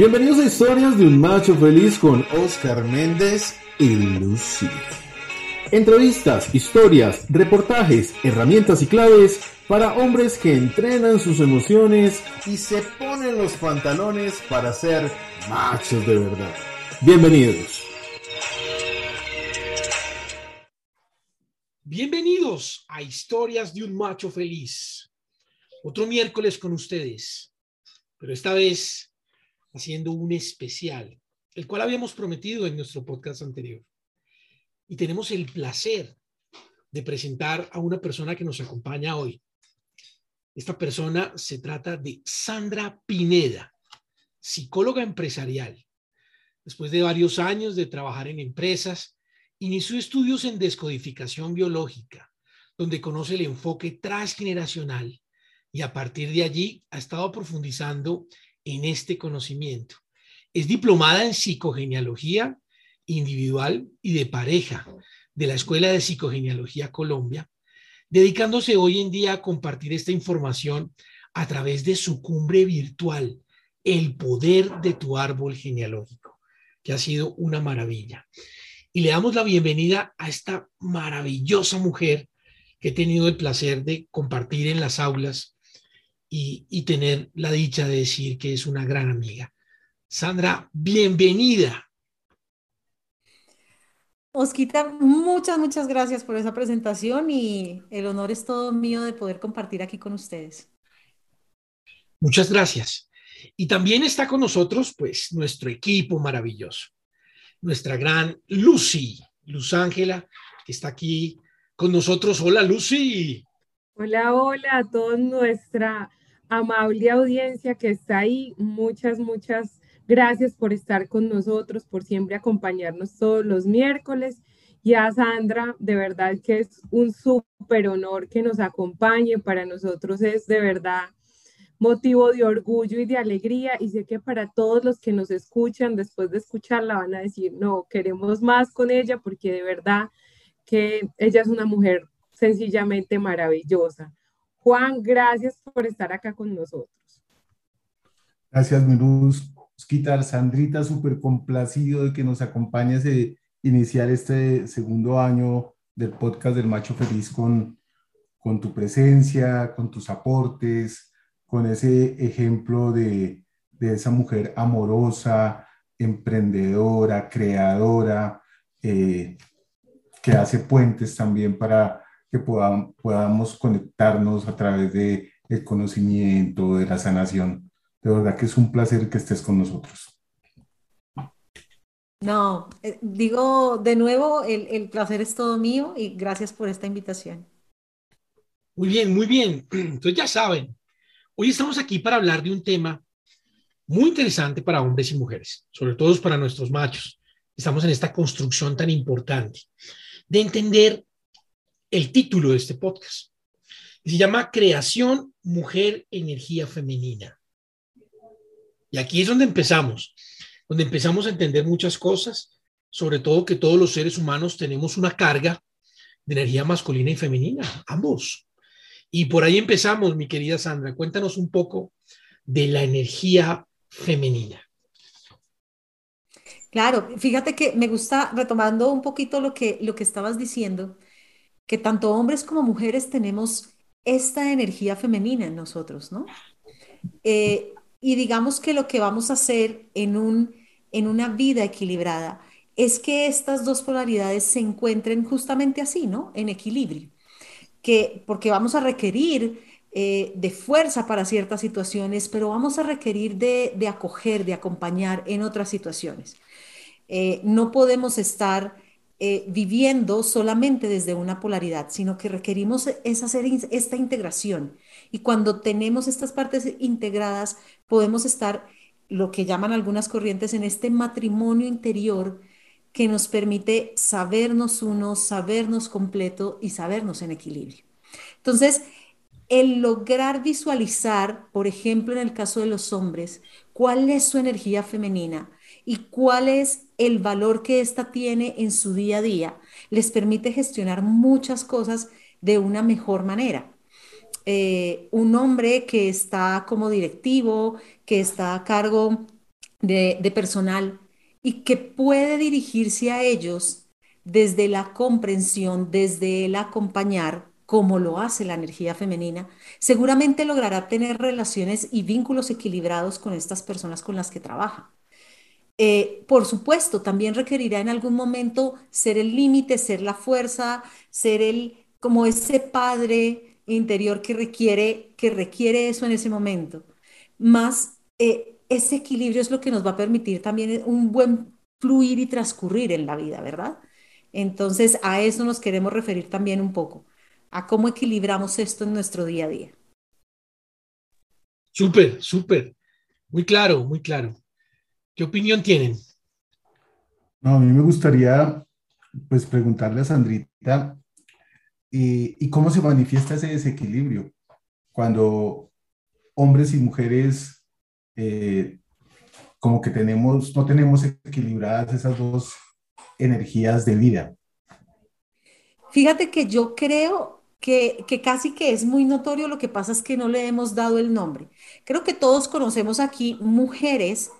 Bienvenidos a Historias de un Macho Feliz con Oscar Méndez y Lucy. Entrevistas, historias, reportajes, herramientas y claves para hombres que entrenan sus emociones y se ponen los pantalones para ser machos de verdad. Bienvenidos. Bienvenidos a Historias de un Macho Feliz. Otro miércoles con ustedes, pero esta vez haciendo un especial, el cual habíamos prometido en nuestro podcast anterior. Y tenemos el placer de presentar a una persona que nos acompaña hoy. Esta persona se trata de Sandra Pineda, psicóloga empresarial. Después de varios años de trabajar en empresas, inició estudios en descodificación biológica, donde conoce el enfoque transgeneracional y a partir de allí ha estado profundizando en este conocimiento. Es diplomada en psicogenealogía individual y de pareja de la Escuela de Psicogenealogía Colombia, dedicándose hoy en día a compartir esta información a través de su cumbre virtual, El poder de tu árbol genealógico, que ha sido una maravilla. Y le damos la bienvenida a esta maravillosa mujer que he tenido el placer de compartir en las aulas y, tener la dicha de decir que es una gran amiga. Sandra, bienvenida. Osquita, muchas, muchas gracias por esa presentación y el honor es todo mío de poder compartir aquí con ustedes. Muchas gracias. Y también está con nosotros, pues, nuestro equipo maravilloso, nuestra gran Lucy, Luz Ángela, que está aquí con nosotros. Hola, Lucy. Hola, hola a toda nuestra amable audiencia que está ahí. Muchas, muchas gracias por estar con nosotros, por siempre acompañarnos todos los miércoles. Y a Sandra, de verdad que es un súper honor que nos acompañe. Para nosotros es de verdad motivo de orgullo y de alegría. Y sé que para todos los que nos escuchan, después de escucharla, van a decir, no, queremos más con ella porque de verdad que ella es una mujer sencillamente maravillosa. Juan, gracias por estar acá con nosotros. Gracias, Miruz. Quitar Sandrita, súper complacido de que nos acompañes de iniciar este segundo año del podcast del Macho Feliz con, con tu presencia, con tus aportes, con ese ejemplo de, de esa mujer amorosa, emprendedora, creadora, eh, que hace puentes también para que podamos, podamos conectarnos a través de el conocimiento, de la sanación. De verdad que es un placer que estés con nosotros. No, eh, digo de nuevo, el, el placer es todo mío y gracias por esta invitación. Muy bien, muy bien. Entonces ya saben, hoy estamos aquí para hablar de un tema muy interesante para hombres y mujeres, sobre todo para nuestros machos. Estamos en esta construcción tan importante de entender el título de este podcast. Se llama Creación, Mujer, Energía Femenina. Y aquí es donde empezamos, donde empezamos a entender muchas cosas, sobre todo que todos los seres humanos tenemos una carga de energía masculina y femenina, ambos. Y por ahí empezamos, mi querida Sandra. Cuéntanos un poco de la energía femenina. Claro, fíjate que me gusta, retomando un poquito lo que, lo que estabas diciendo, que tanto hombres como mujeres tenemos esta energía femenina en nosotros, ¿no? Eh, y digamos que lo que vamos a hacer en, un, en una vida equilibrada es que estas dos polaridades se encuentren justamente así, ¿no? En equilibrio. Que, porque vamos a requerir eh, de fuerza para ciertas situaciones, pero vamos a requerir de, acoger, de acompañar en otras situaciones. Eh, no podemos estar eh, viviendo solamente desde una polaridad, sino que requerimos es hacer esta integración. Y cuando tenemos estas partes integradas, podemos estar, lo que llaman algunas corrientes, en este matrimonio interior que nos permite sabernos uno, sabernos completo y sabernos en equilibrio. Entonces, el lograr visualizar, por ejemplo, en el caso de los hombres, cuál es su energía femenina, y cuál es el valor que ésta tiene en su día a día, les permite gestionar muchas cosas de una mejor manera. Eh, un hombre que está como directivo, que está a cargo de, de personal y que puede dirigirse a ellos desde la comprensión, desde el acompañar, como lo hace la energía femenina, seguramente logrará tener relaciones y vínculos equilibrados con estas personas con las que trabaja. Eh, por supuesto, también requerirá en algún momento ser el límite, ser la fuerza, ser el como ese padre interior que requiere, que requiere eso en ese momento. Más eh, ese equilibrio es lo que nos va a permitir también un buen fluir y transcurrir en la vida, ¿verdad? Entonces, a eso nos queremos referir también un poco, a cómo equilibramos esto en nuestro día a día. Súper, súper. Muy claro, muy claro. ¿Qué opinión tienen? No, a mí me gustaría pues preguntarle a Sandrita eh, y cómo se manifiesta ese desequilibrio cuando hombres y mujeres eh, como que tenemos, no tenemos equilibradas esas dos energías de vida. Fíjate que yo creo que, que, casi que es muy notorio, lo que pasa es que no le hemos dado el nombre. Creo que todos conocemos aquí mujeres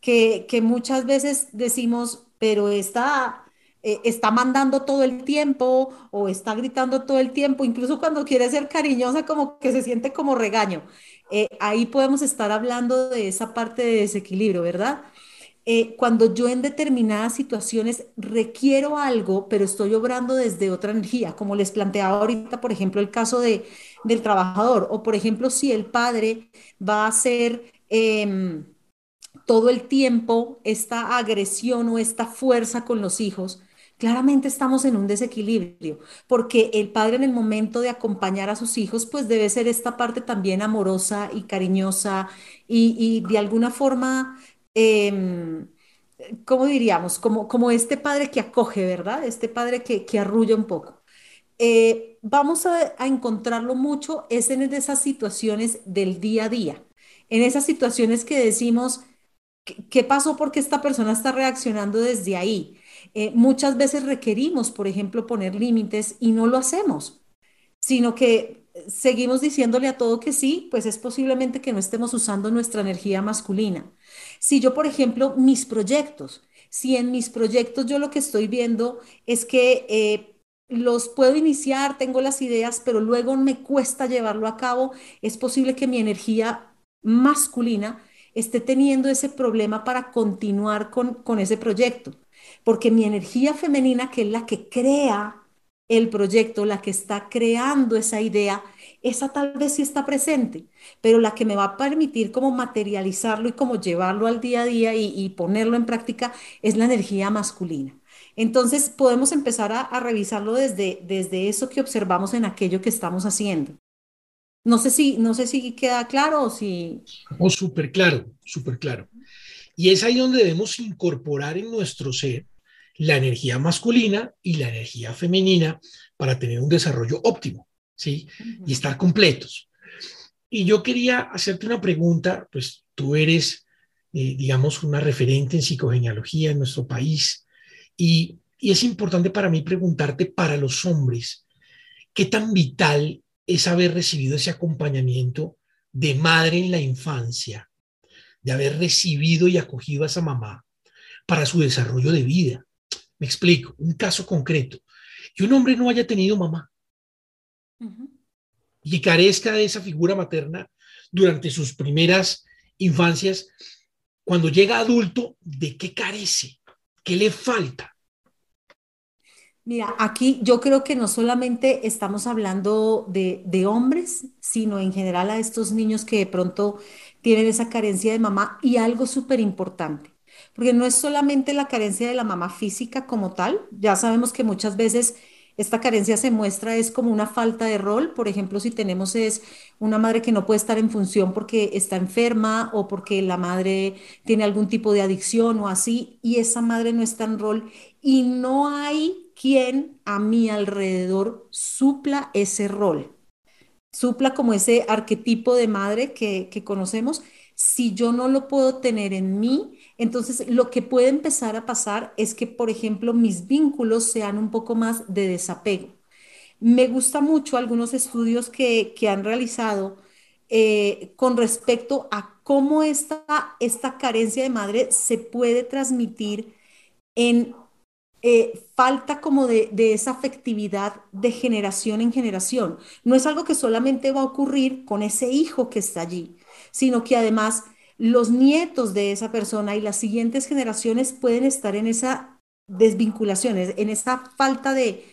que, muchas veces decimos, pero está, eh, está mandando todo el tiempo o está gritando todo el tiempo, incluso cuando quiere ser cariñosa, como que se siente como regaño. Eh, ahí podemos estar hablando de esa parte de desequilibrio, ¿verdad? Eh, cuando yo en determinadas situaciones requiero algo, pero estoy obrando desde otra energía, como les planteaba ahorita, por ejemplo, el caso de, del trabajador, o por ejemplo, si el padre va a em, todo el tiempo esta agresión o esta fuerza con los hijos, claramente estamos en un desequilibrio, porque el padre en el momento de acompañar a sus hijos, pues debe ser esta parte también amorosa y cariñosa y, y de alguna forma eh, ¿cómo diríamos? Como, como este padre que acoge, ¿verdad? Este padre que, que arrulla un poco. Eh, vamos a, a, encontrarlo mucho es en esas situaciones del día a día, en esas situaciones que decimos, ¿qué, pasó porque esta persona está reaccionando desde ahí? Eh, muchas veces requerimos, por ejemplo, poner límites y no lo hacemos, sino que seguimos diciéndole a todo que sí, pues es posiblemente que no estemos usando nuestra energía masculina. Si yo, por ejemplo, mis proyectos, si en mis proyectos yo lo que estoy viendo es que eh, los puedo iniciar, tengo las ideas, pero luego me cuesta llevarlo a cabo, es posible que mi energía masculina esté teniendo ese problema para continuar con, con ese proyecto, porque mi energía femenina, que es la que crea el proyecto, la que está creando esa idea, esa tal vez sí está presente, pero la que me va a permitir como materializarlo y como llevarlo al día a día y, ponerlo en práctica es la energía masculina. Entonces podemos empezar a, revisarlo desde, desde eso que observamos en aquello que estamos haciendo. No sé si, no sé si queda claro o si... Oh, súper claro, súper claro. Y es ahí donde debemos incorporar en nuestro ser la energía masculina y la energía femenina para tener un desarrollo óptimo. ¿sí? Y estar completos. Y yo quería hacerte una pregunta, pues tú eres, eh, digamos, una referente en psicogenealogía en nuestro país y, y es importante para mí preguntarte para los hombres, ¿qué tan vital es haber recibido ese acompañamiento de madre en la infancia, de haber recibido y acogido a esa mamá para su desarrollo de vida? Me explico, un caso concreto, que un hombre no haya tenido mamá, y carezca de esa figura materna durante sus primeras infancias, cuando llega adulto, ¿de qué carece? ¿Qué le falta? Mira, aquí yo creo que no solamente estamos hablando de, de, hombres, sino en general a estos niños que de pronto tienen esa carencia de mamá y algo súper importante, porque no es solamente la carencia de la mamá física como tal, ya sabemos que muchas veces esta carencia se muestra es como una falta de rol, por ejemplo, si tenemos es una madre que no puede estar en función porque está enferma o porque la madre tiene algún tipo de adicción o así, y esa madre no está en rol y no hay quien a mi alrededor supla ese rol, supla como ese arquetipo de madre que, que conocemos, si yo no lo puedo tener en mí, entonces, lo que puede empezar a pasar es que, por ejemplo, mis vínculos sean un poco más de desapego. Me gusta mucho algunos estudios que, han realizado eh, con respecto a cómo esta, esta carencia de madre se puede transmitir en eh, falta como de, esa afectividad de generación en generación. No es algo que solamente va a ocurrir con ese hijo que está allí, sino que además los nietos de esa persona y las siguientes generaciones pueden estar en esa desvinculación, en esa falta de,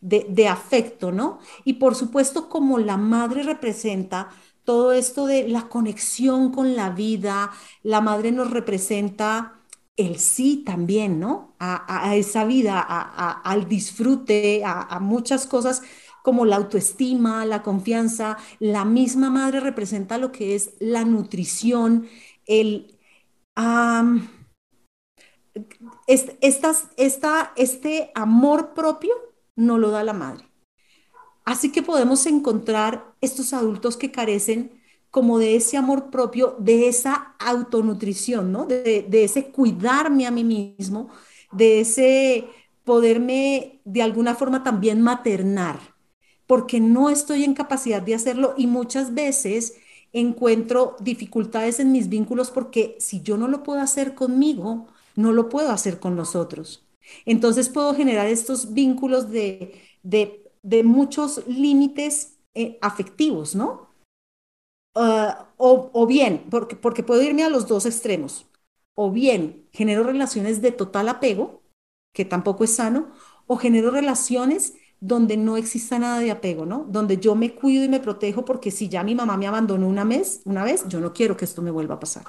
de afecto, ¿no? Y por supuesto, como la madre representa todo esto de la conexión con la vida, la madre nos representa el sí también, ¿no? A, esa vida, al disfrute, a, muchas cosas como la autoestima, la confianza. La misma madre representa lo que es la nutrición, el... esta, este amor propio no lo da la madre. Así que podemos encontrar estos adultos que carecen como de ese amor propio, de esa autonutrición, ¿no? De, ese cuidarme a mí mismo, de ese poderme de alguna forma también maternar, porque no estoy en capacidad de hacerlo y muchas veces encuentro dificultades en mis vínculos porque si yo no lo puedo hacer conmigo, no lo puedo hacer con los otros. Entonces puedo generar estos vínculos de, de, muchos límites eh, afectivos, ¿no? Ah, o, bien, porque, porque puedo irme a los dos extremos, o bien genero relaciones de total apego, que tampoco es sano, o genero relaciones donde no exista nada de apego, ¿no? Donde yo me cuido y me protejo porque si ya mi mamá me abandonó una vez, una vez, yo no quiero que esto me vuelva a pasar.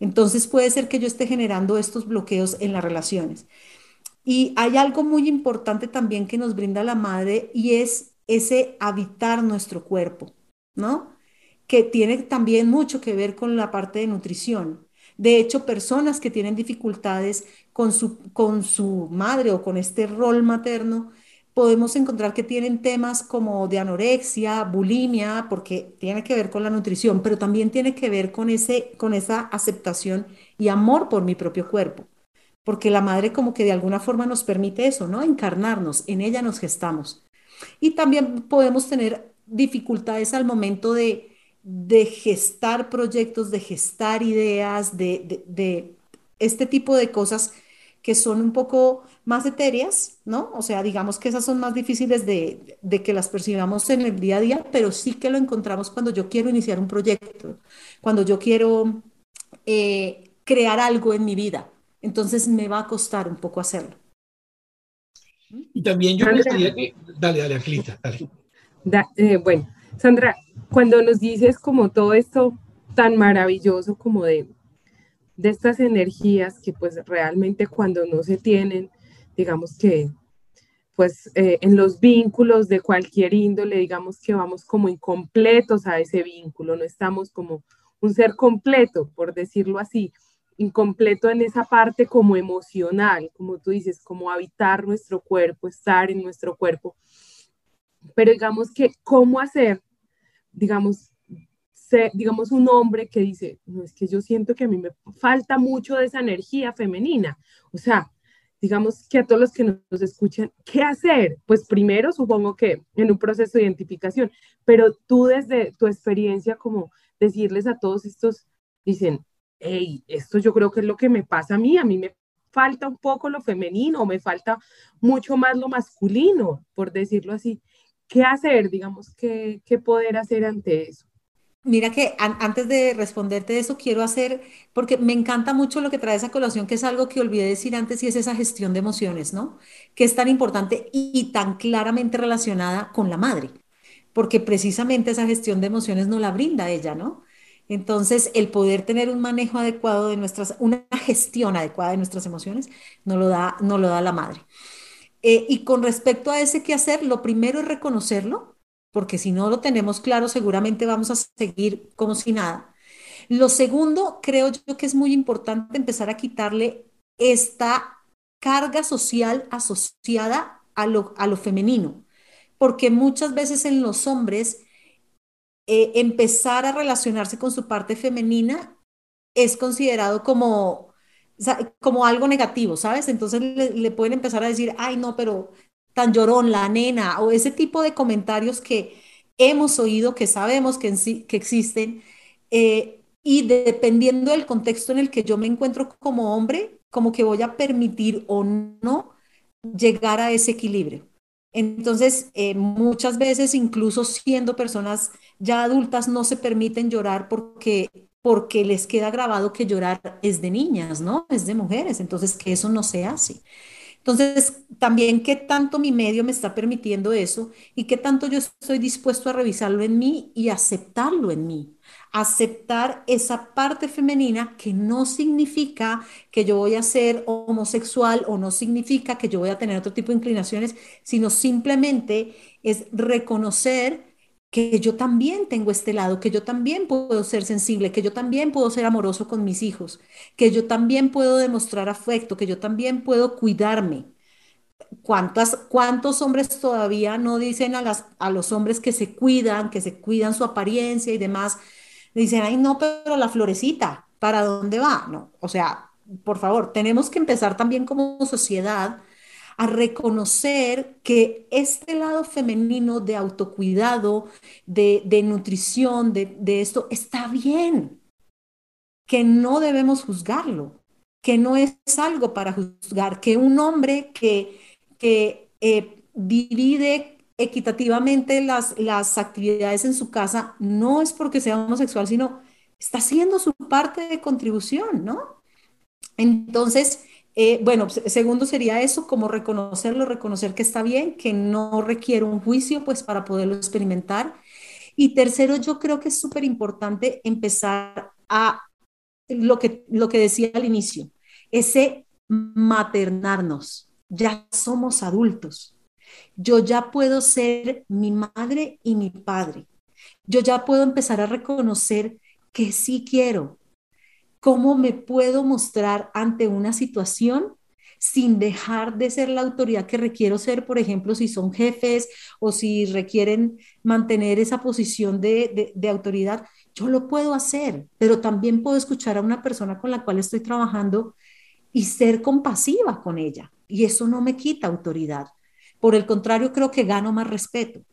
Entonces puede ser que yo esté generando estos bloqueos en las relaciones. Y hay algo muy importante también que nos brinda la madre y es ese habitar nuestro cuerpo, ¿no? Que tiene también mucho que ver con la parte de nutrición. De hecho, personas que tienen dificultades con su, con su madre o con este rol materno, podemos encontrar que tienen temas como de anorexia, bulimia, porque tiene que ver con la nutrición, pero también tiene que ver con, ese, con esa aceptación y amor por mi propio cuerpo, porque la madre como que de alguna forma nos permite eso, ¿no? Encarnarnos, en ella nos gestamos. Y también podemos tener dificultades al momento de de gestar proyectos, de gestar ideas, de, este tipo de cosas que son un poco más etéreas, ¿no? O sea, digamos que esas son más difíciles de, que las percibamos en el día a día, pero sí que lo encontramos cuando yo quiero iniciar un proyecto, cuando yo quiero eh, crear algo en mi vida. Entonces me va a costar un poco hacerlo. Y también yo que... Dale, dale, Angelita, dale. Eh, bueno, Sandra, cuando nos dices como todo esto tan maravilloso como de, de estas energías que pues realmente cuando no se tienen, digamos que pues eh, en los vínculos de cualquier índole, digamos que vamos como incompletos a ese vínculo, no estamos como un ser completo, por decirlo así, incompleto en esa parte como emocional, como tú dices, como habitar nuestro cuerpo, estar en nuestro cuerpo. Pero digamos que, ¿cómo hacer digamos, digamos, un hombre que dice, no, es que yo siento que a mí me falta mucho de esa energía femenina. O sea, digamos que a todos los que nos, escuchan, ¿qué hacer? Pues primero supongo que en un proceso de identificación, pero tú desde tu experiencia como decirles a todos estos, dicen, hey, esto yo creo que es lo que me pasa a mí, a mí me falta un poco lo femenino, me falta mucho más lo masculino, por decirlo así. ¿Qué hacer, digamos, qué, qué poder hacer ante eso? Mira que antes de responderte eso, quiero hacer, porque me encanta mucho lo que trae esa colación, que es algo que olvidé decir antes, y es esa gestión de emociones, ¿no? Que es tan importante y, tan claramente relacionada con la madre, porque precisamente esa gestión de emociones no la brinda ella, ¿no? Entonces, el poder tener un manejo adecuado de nuestras, una gestión adecuada de nuestras emociones, no lo da, no lo da la madre. Eh, y con respecto a ese qué hacer, lo primero es reconocerlo, porque si no lo tenemos claro, seguramente vamos a seguir como si nada. Lo segundo, creo yo que es muy importante empezar a quitarle esta carga social asociada a lo, a lo femenino, porque muchas veces en los hombres eh, empezar a relacionarse con su parte femenina es considerado como como algo negativo, ¿sabes? Entonces le, pueden empezar a decir, ay, no, pero tan llorón, la nena, o ese tipo de comentarios que hemos oído, que sabemos que, que existen, eh, y dependiendo del contexto en el que yo me encuentro como hombre, como que voy a permitir o no llegar a ese equilibrio. Entonces, eh, muchas veces, incluso siendo personas ya adultas, no se permiten llorar porque, porque les queda grabado que llorar es de niñas, ¿no? Es de mujeres. Entonces, que eso no se hace. Entonces, también qué tanto mi medio me está permitiendo eso y qué tanto yo estoy dispuesto a revisarlo en mí y aceptarlo en mí aceptar esa parte femenina que no significa que yo voy a ser homosexual o no significa que yo voy a tener otro tipo de inclinaciones, sino simplemente es reconocer que yo también tengo este lado, que yo también puedo ser sensible, que yo también puedo ser amoroso con mis hijos, que yo también puedo demostrar afecto, que yo también puedo cuidarme. ¿Cuántas, ¿Cuántos hombres todavía no dicen a, las, a los hombres que se cuidan, que se cuidan su apariencia y demás? Dicen, ay, no, pero la florecita, ¿para dónde va? No, o sea, por favor, tenemos que empezar también como sociedad a reconocer que este lado femenino de autocuidado, de, de nutrición, de, de, esto, está bien, que no debemos juzgarlo, que no es algo para juzgar, que un hombre que, que eh, divide equitativamente las, las actividades en su casa, no es porque sea homosexual, sino está haciendo su parte de contribución, ¿no? Entonces, eh, bueno, segundo sería eso, como reconocerlo, reconocer que está bien, que no requiere un juicio, pues para poderlo experimentar. Y tercero, yo creo que es súper importante empezar a lo que, lo que decía al inicio, ese maternarnos. Ya somos adultos, yo ya puedo ser mi madre y mi padre. Yo ya puedo empezar a reconocer que sí quiero. ¿Cómo me puedo mostrar ante una situación sin dejar de ser la autoridad que requiero ser, por ejemplo, si son jefes o si requieren mantener esa posición de, de, autoridad? Yo lo puedo hacer, pero también puedo escuchar a una persona con la cual estoy trabajando y ser compasiva con ella. Y eso no me quita autoridad. Por el contrario, creo que gano más respeto.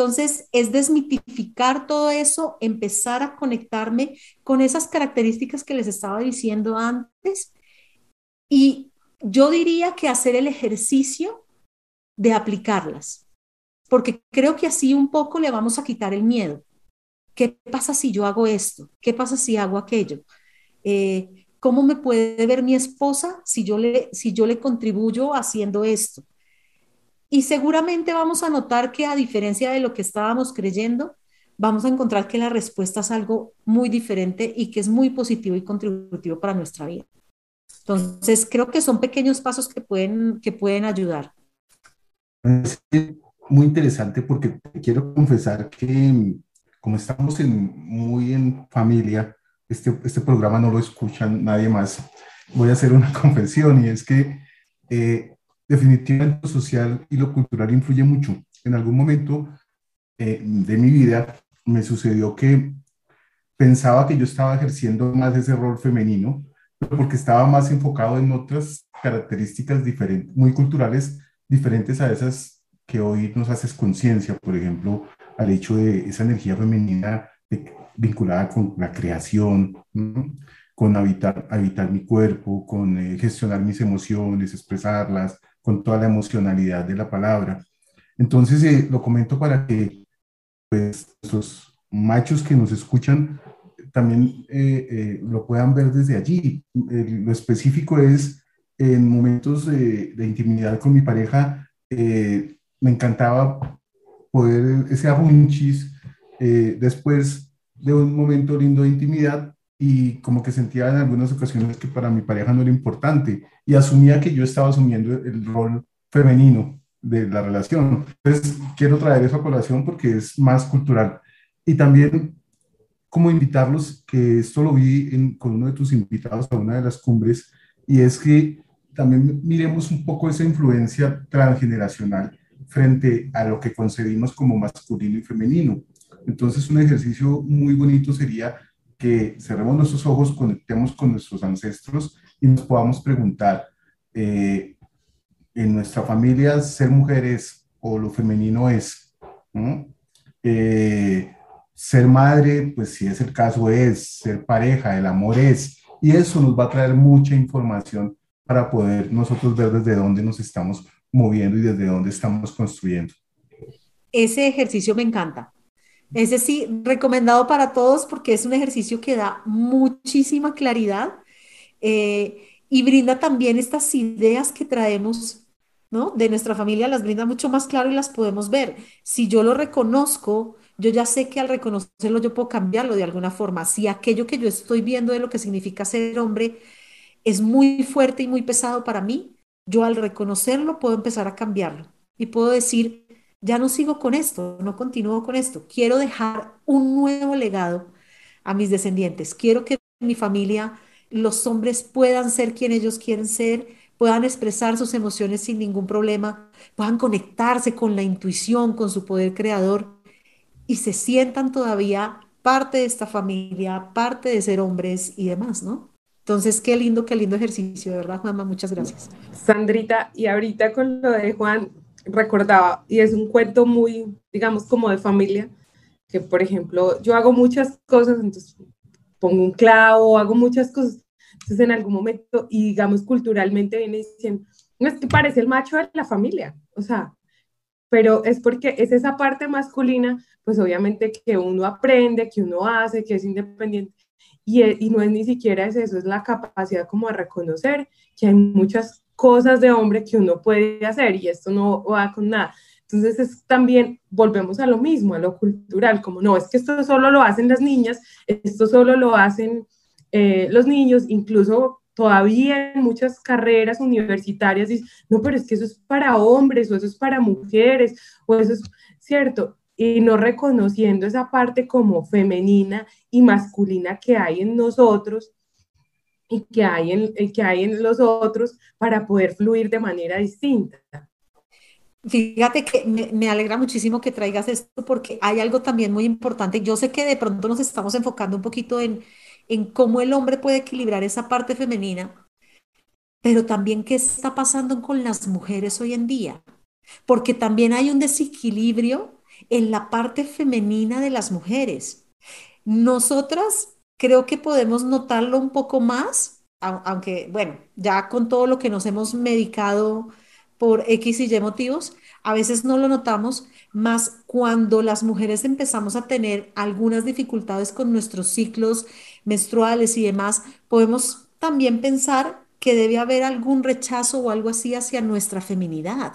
Entonces, es desmitificar todo eso, empezar a conectarme con esas características que les estaba diciendo antes. Y yo diría que hacer el ejercicio de aplicarlas, porque creo que así un poco le vamos a quitar el miedo. ¿Qué pasa si yo hago esto? ¿Qué pasa si hago aquello? Eh, ¿Cómo me puede ver mi esposa si yo le, si yo le contribuyo haciendo esto? Y seguramente vamos a notar que a diferencia de lo que estábamos creyendo, vamos a encontrar que la respuesta es algo muy diferente y que es muy positivo y contributivo para nuestra vida. Entonces, creo que son pequeños pasos que pueden, que pueden ayudar. Es muy interesante porque quiero confesar que como estamos en, muy en familia, este, este programa no lo escuchan nadie más. Voy a hacer una confesión y es que eh, definitivamente lo social y lo cultural influye mucho. En algún momento eh, de mi vida me sucedió que pensaba que yo estaba ejerciendo más ese rol femenino, porque estaba más enfocado en otras características muy culturales, diferentes a esas que hoy nos haces conciencia, por ejemplo, al hecho de esa energía femenina vinculada con la creación, con habitar, habitar mi cuerpo, con eh, gestionar mis emociones, expresarlas, con toda la emocionalidad de la palabra. Entonces, eh, lo comento para que pues, los machos que nos escuchan también eh, eh, lo puedan ver desde allí. lo específico es en momentos de, de intimidad con mi pareja, me encantaba poder ese arrunchis después de un momento lindo de intimidad, y como que sentía en algunas ocasiones que para mi pareja no era importante y asumía que yo estaba asumiendo el rol femenino de la relación. Entonces, quiero traer eso a colación porque es más cultural. Y también como invitarlos, que esto lo vi con uno de tus invitados a una de las cumbres, y es que también miremos un poco esa influencia transgeneracional frente a lo que concebimos como masculino y femenino. Entonces, un ejercicio muy bonito sería que cerremos nuestros ojos, conectemos con nuestros ancestros y nos podamos preguntar, eh, en nuestra familia ser mujeres o lo femenino es, eh, ser madre, pues si es el caso es, ser pareja, el amor es, y eso nos va a traer mucha información para poder nosotros ver desde dónde nos estamos moviendo y desde dónde estamos construyendo. Ese ejercicio me encanta. Ese sí, recomendado para todos porque es un ejercicio que da muchísima claridad eh, y brinda también estas ideas que traemos ¿no? de nuestra familia, las brinda mucho más claro y las podemos ver. Si yo lo reconozco, yo ya sé que al reconocerlo yo puedo cambiarlo de alguna forma. Si aquello que yo estoy viendo de lo que significa ser hombre es muy fuerte y muy pesado para mí, yo al reconocerlo puedo empezar a cambiarlo y puedo decir, ya no sigo con esto, no continúo con esto. Quiero dejar un nuevo legado a mis descendientes. Quiero que mi familia, los hombres puedan ser quien ellos quieren ser, puedan expresar sus emociones sin ningún problema, puedan conectarse con la intuición, con su poder creador y se sientan todavía parte de esta familia, parte de ser hombres y demás, ¿no? Entonces, qué lindo, qué lindo ejercicio, de verdad, Juanma, muchas gracias. Sandrita, y ahorita con lo de Juan, recordaba, y es un cuento muy, digamos, como de familia, que por ejemplo, yo hago muchas cosas, entonces pongo un clavo, hago muchas cosas, entonces en algún momento, y digamos culturalmente viene diciendo, no es que parece el macho de la familia, o sea, pero es porque es esa parte masculina, pues obviamente que uno aprende, que uno hace, que es independiente, y, y no es ni siquiera es eso, es la capacidad como de reconocer que hay muchas cosas de hombre que uno puede hacer y esto no va con nada. Entonces es también, volvemos a lo mismo, a lo cultural, como no, es que esto solo lo hacen las niñas, esto solo lo hacen eh, los niños, incluso todavía en muchas carreras universitarias, dicen, no, pero es que eso es para hombres o eso es para mujeres o eso es cierto, y no reconociendo esa parte como femenina y masculina que hay en nosotros y que hay en, que hay en los otros para poder fluir de manera distinta. Fíjate que me, alegra muchísimo que traigas esto porque hay algo también muy importante. Yo sé que de pronto nos estamos enfocando un poquito en, en cómo el hombre puede equilibrar esa parte femenina, pero también qué está pasando con las mujeres hoy en día, porque también hay un desequilibrio en la parte femenina de las mujeres. Nosotras creo que podemos notarlo un poco más, aunque, bueno, ya con todo lo que nos hemos medicado por X y Y motivos, a veces no lo notamos, más cuando las mujeres empezamos a tener algunas dificultades con nuestros ciclos menstruales y demás, podemos también pensar que debe haber algún rechazo o algo así hacia nuestra feminidad.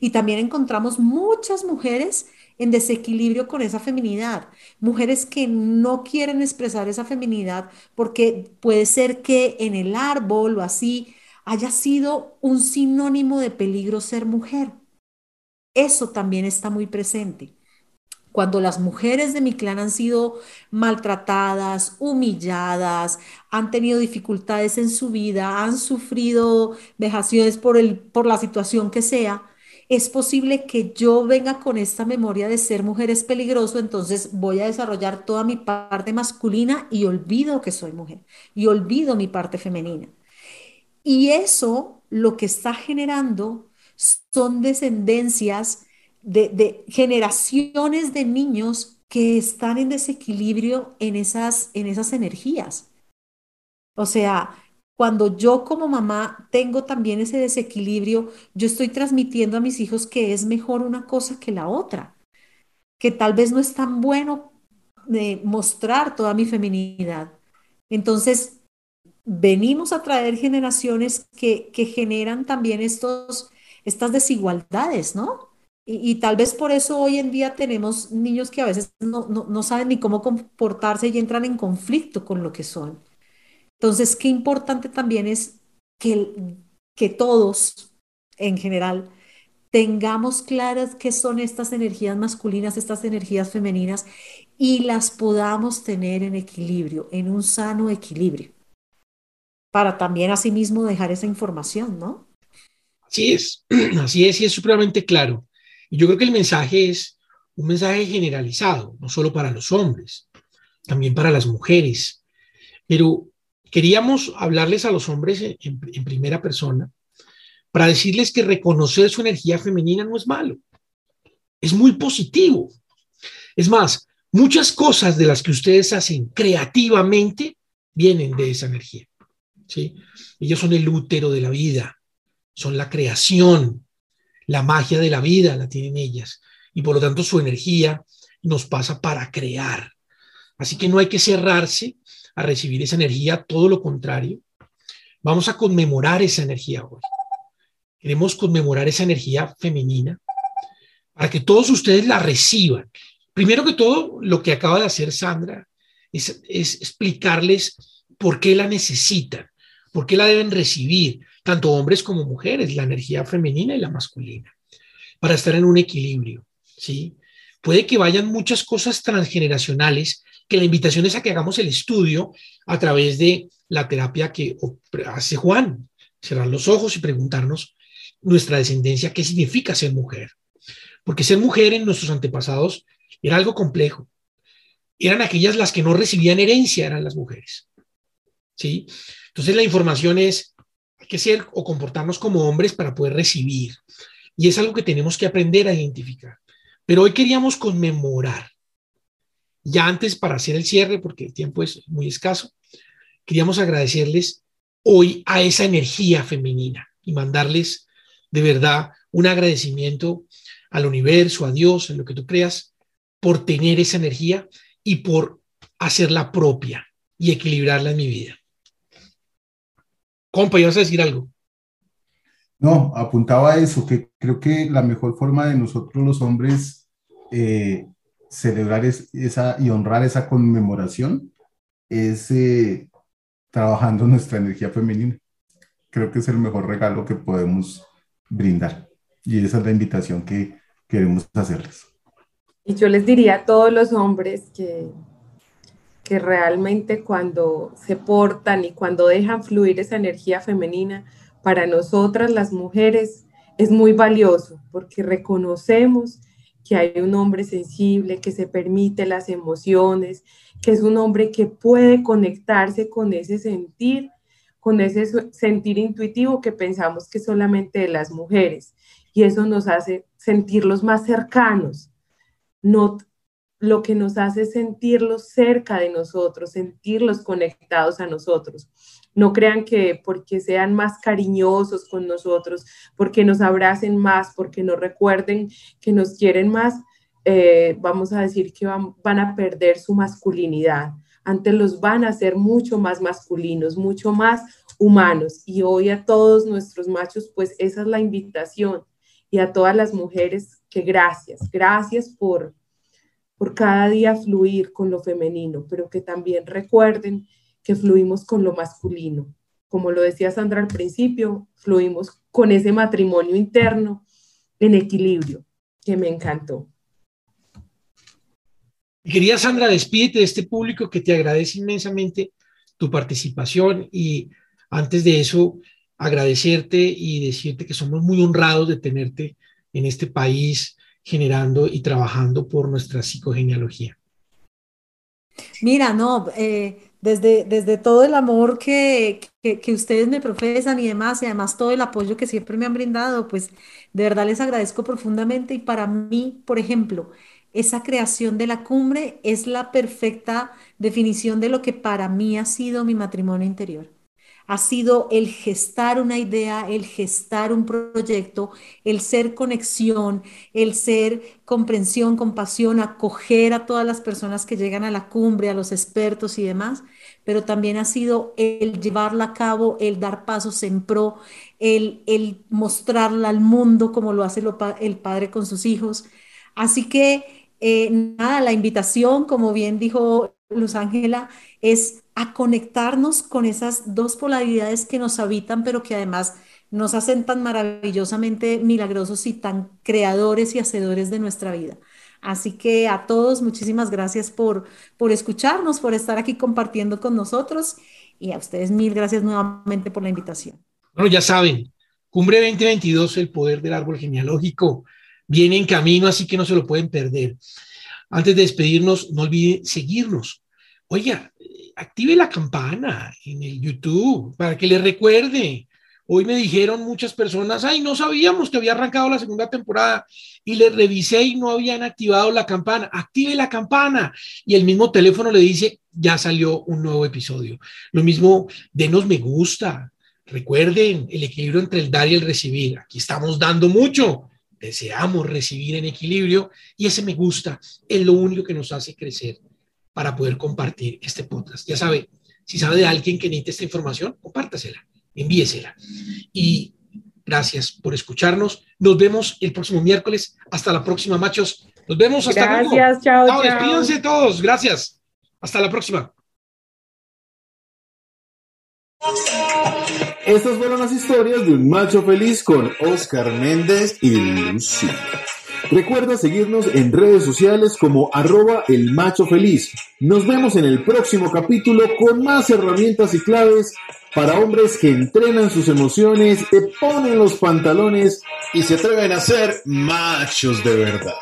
Y también encontramos muchas mujeres en desequilibrio con esa feminidad. Mujeres que no quieren expresar esa feminidad porque puede ser que en el árbol o así haya sido un sinónimo de peligro ser mujer. Eso también está muy presente. Cuando las mujeres de mi clan han sido maltratadas, humilladas, han tenido dificultades en su vida, han sufrido vejaciones por, el, por la situación que sea, es posible que yo venga con esta memoria de ser mujer es peligroso, entonces voy a desarrollar toda mi parte masculina y olvido que soy mujer y olvido mi parte femenina. Y eso lo que está generando son descendencias de, generaciones de niños que están en desequilibrio en esas, en esas energías. O sea, cuando yo como mamá tengo también ese desequilibrio, yo estoy transmitiendo a mis hijos que es mejor una cosa que la otra, que tal vez no es tan bueno de mostrar toda mi feminidad. Entonces, venimos a traer generaciones que, generan también estos, estas desigualdades, ¿no? Y, tal vez por eso hoy en día tenemos niños que a veces no, no saben ni cómo comportarse y entran en conflicto con lo que son. Entonces, qué importante también es que, que todos, en general, tengamos claras qué son estas energías masculinas, estas energías femeninas, y las podamos tener en equilibrio, en un sano equilibrio, para también asimismo dejar esa información, ¿no? Así es, así es, y es supremamente claro. Yo creo que el mensaje es un mensaje generalizado, no solo para los hombres, también para las mujeres. Pero Queríamos hablarles a los hombres en, primera persona para decirles que reconocer su energía femenina no es malo, es muy positivo. Es más, Muchas cosas de las que ustedes hacen creativamente vienen de esa energía. ¿sí? Ellos son el útero de la vida, son la creación, la magia de la vida la tienen ellas. Y por lo tanto su energía nos pasa para crear. Así que no hay que cerrarse a recibir esa energía, todo lo contrario. Vamos a conmemorar esa energía hoy. Queremos conmemorar esa energía femenina para que todos ustedes la reciban. Primero que todo, lo que acaba de hacer Sandra es, es explicarles por qué la necesitan, por qué la deben recibir, tanto hombres como mujeres, la energía femenina y la masculina, para estar en un equilibrio, ¿sí? Puede que vayan muchas cosas transgeneracionales, que la invitación es a que hagamos el estudio a través de la terapia que hace Juan, cerrar los ojos y preguntarnos nuestra descendencia, qué significa ser mujer. Porque ser mujer en nuestros antepasados era algo complejo. Eran aquellas las que no recibían herencia, eran las mujeres. ¿Sí? Entonces la información es, hay que ser o comportarnos como hombres para poder recibir. Y es algo que tenemos que aprender a identificar. Pero hoy queríamos conmemorar, ya antes para hacer el cierre, porque el tiempo es muy escaso, queríamos agradecerles hoy a esa energía femenina y mandarles de verdad un agradecimiento al universo, a Dios, en lo que tú creas, por tener esa energía y por hacerla propia y equilibrarla en mi vida. Compa, ¿ibas a decir algo? No, apuntaba a eso, que creo que la mejor forma de nosotros los hombres eh, celebrar esa y honrar esa conmemoración es eh, trabajando nuestra energía femenina. Creo que es el mejor regalo que podemos brindar. Y esa es la invitación que queremos hacerles. Y yo les diría a todos los hombres que, que realmente cuando se portan y cuando dejan fluir esa energía femenina, para nosotras las mujeres es muy valioso porque reconocemos que hay un hombre sensible, que se permite las emociones, que es un hombre que puede conectarse con ese sentir, con ese sentir intuitivo que pensamos que solamente de las mujeres. Y eso nos hace sentirlos más cercanos, no lo que nos hace sentirlos cerca de nosotros, sentirlos conectados a nosotros. No crean que porque sean más cariñosos con nosotros, porque nos abracen más, porque nos recuerden que nos quieren más, eh, vamos a decir que van, a perder su masculinidad. Antes los van a hacer mucho más masculinos, mucho más humanos. Y hoy a todos nuestros machos, pues esa es la invitación. Y a todas las mujeres, que gracias, gracias por, por cada día fluir con lo femenino, pero que también recuerden que fluimos con lo masculino. Como lo decía Sandra al principio, fluimos con ese matrimonio interno en equilibrio, que me encantó. Querida Sandra, despídete de este público que te agradece inmensamente tu participación y antes de eso, agradecerte y decirte que somos muy honrados de tenerte en este país generando y trabajando por nuestra psicogenealogía. Mira, no, eh, desde, desde todo el amor que, que, ustedes me profesan y demás, y además todo el apoyo que siempre me han brindado, pues de verdad les agradezco profundamente. Y para mí, por ejemplo, esa creación de la cumbre es la perfecta definición de lo que para mí ha sido mi matrimonio interior. Ha sido el gestar una idea, el gestar un proyecto, el ser conexión, el ser comprensión, compasión, acoger a todas las personas que llegan a la cumbre, a los expertos y demás, pero también ha sido el llevarla a cabo, el dar pasos en pro, el, el mostrarla al mundo como lo hace el padre con sus hijos. Así que, eh, nada, la invitación, como bien dijo Luz Ángela, es a conectarnos con esas dos polaridades que nos habitan, pero que además nos hacen tan maravillosamente milagrosos y tan creadores y hacedores de nuestra vida. Así que a todos, muchísimas gracias por, por escucharnos, por estar aquí compartiendo con nosotros y a ustedes mil gracias nuevamente por la invitación. Bueno, ya saben, Cumbre 2022, el poder del árbol genealógico, viene en camino, así que no se lo pueden perder. Antes de despedirnos, no olviden seguirnos. Oiga, active la campana en el YouTube para que le recuerde. Hoy me dijeron muchas personas, ay, no sabíamos que había arrancado la segunda temporada y le revisé y no habían activado la campana. Active la campana. Y el mismo teléfono le dice, ya salió un nuevo episodio. Lo mismo, denos me gusta. Recuerden el equilibrio entre el dar y el recibir. Aquí estamos dando mucho. Deseamos recibir en equilibrio y ese me gusta es lo único que nos hace crecer para poder compartir este podcast. Ya sabe, si sabe de alguien que necesita esta información, compártasela envíesela. Y gracias por escucharnos. Nos vemos el próximo miércoles. Hasta la próxima, machos. Nos vemos hasta luego. Gracias, chao, chao. Despídense todos. Gracias. Hasta la próxima. Estas fueron las historias de un macho feliz con Oscar Méndez y Lucy. Recuerda seguirnos en redes sociales como arroba el macho feliz. Nos vemos en el próximo capítulo con más herramientas y claves para hombres que entrenan sus emociones, te ponen los pantalones y se atreven a ser machos de verdad.